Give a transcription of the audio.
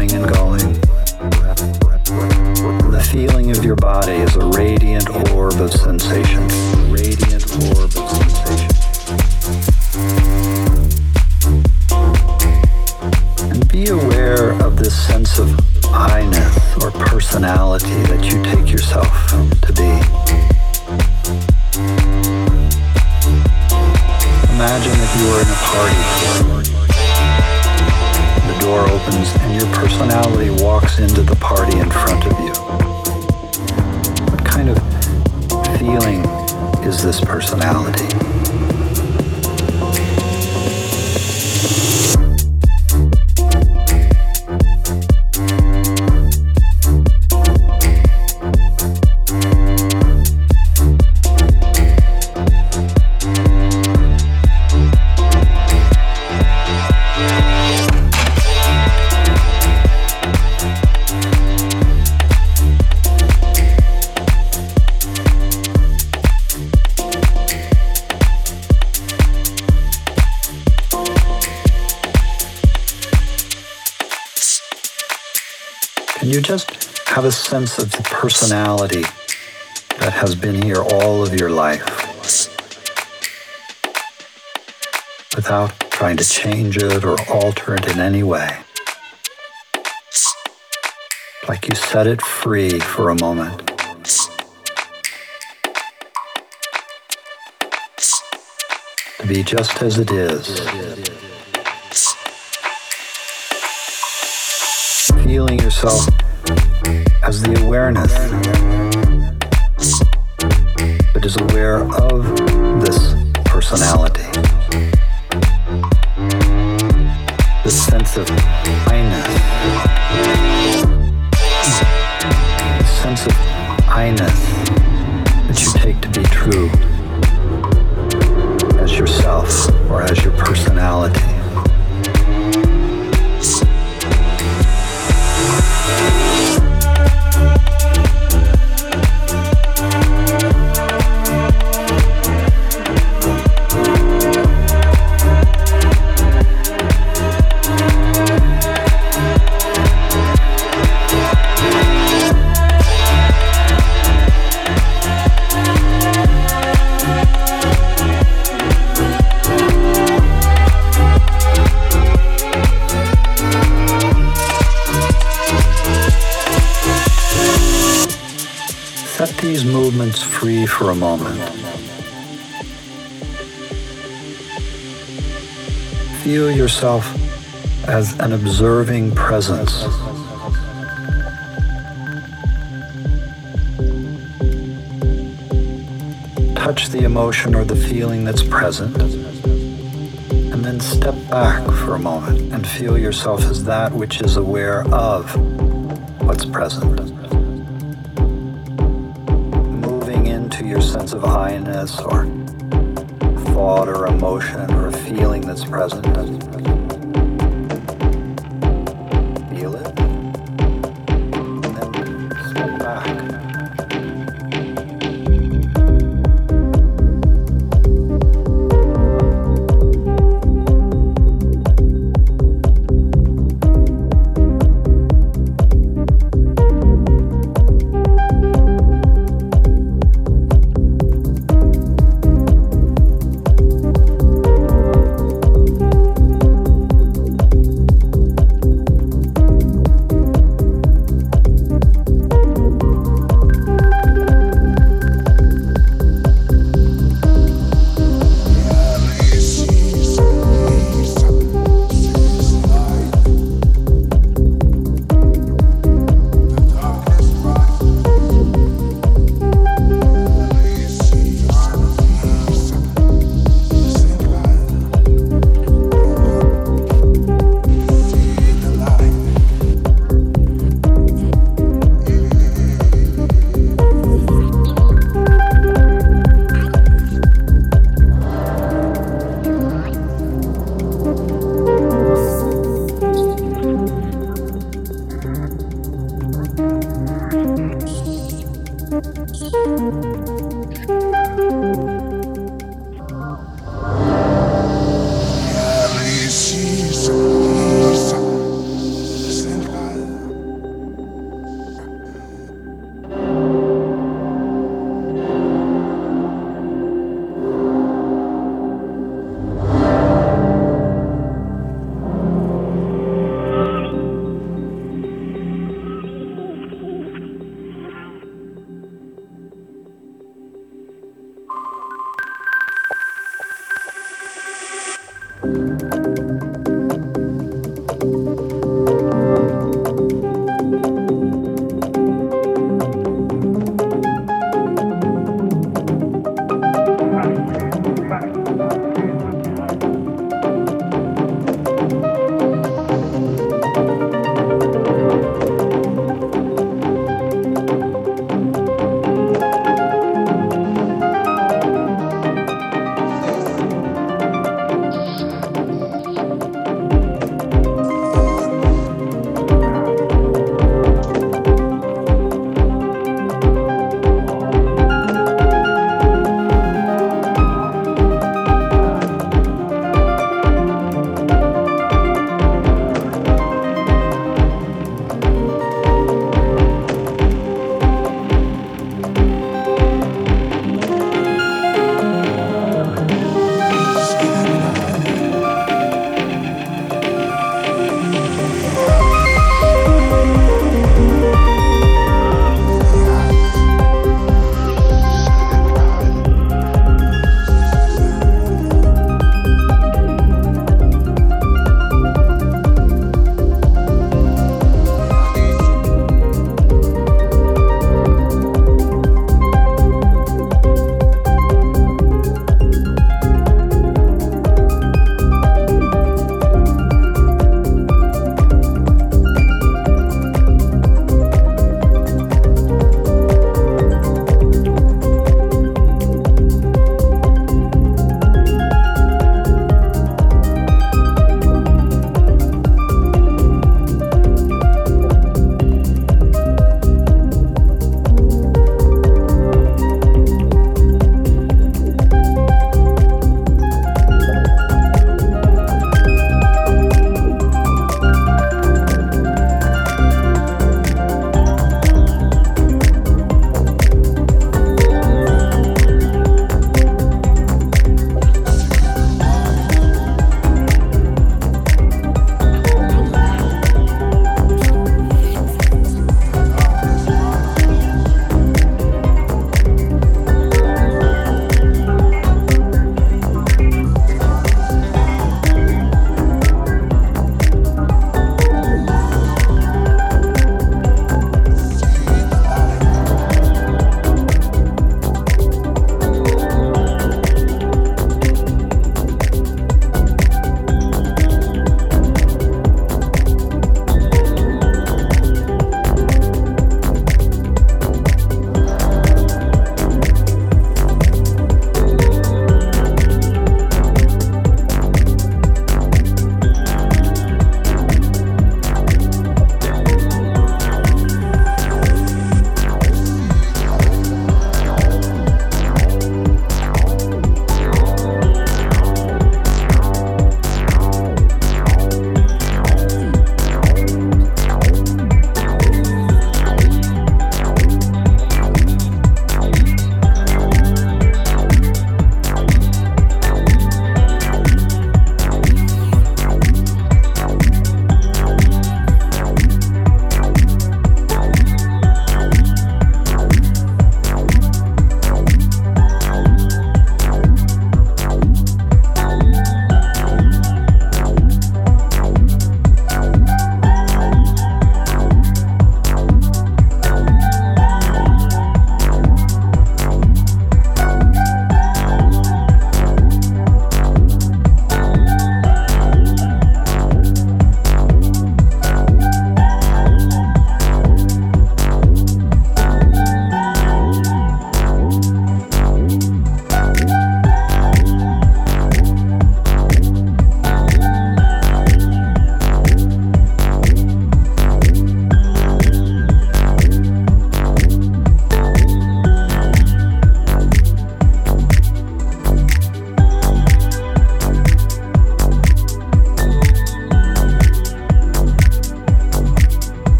coming and going. The feeling of your body is a radiant orb of sensation. Sense of the personality that has been here all of your life without trying to change it or alter it in any way? Like you set it free for a moment. To be just as it is. feeling yourself as the awareness that is aware of this personality. The sense of I-ness. This sense of I-ness that you take to be true as yourself or as your personality. Free for a moment. Feel yourself as an observing presence. Touch the emotion or the feeling that's present, and then step back for a moment and feel yourself as that which is aware of what's present. I-ness or thought or emotion or feeling that's present.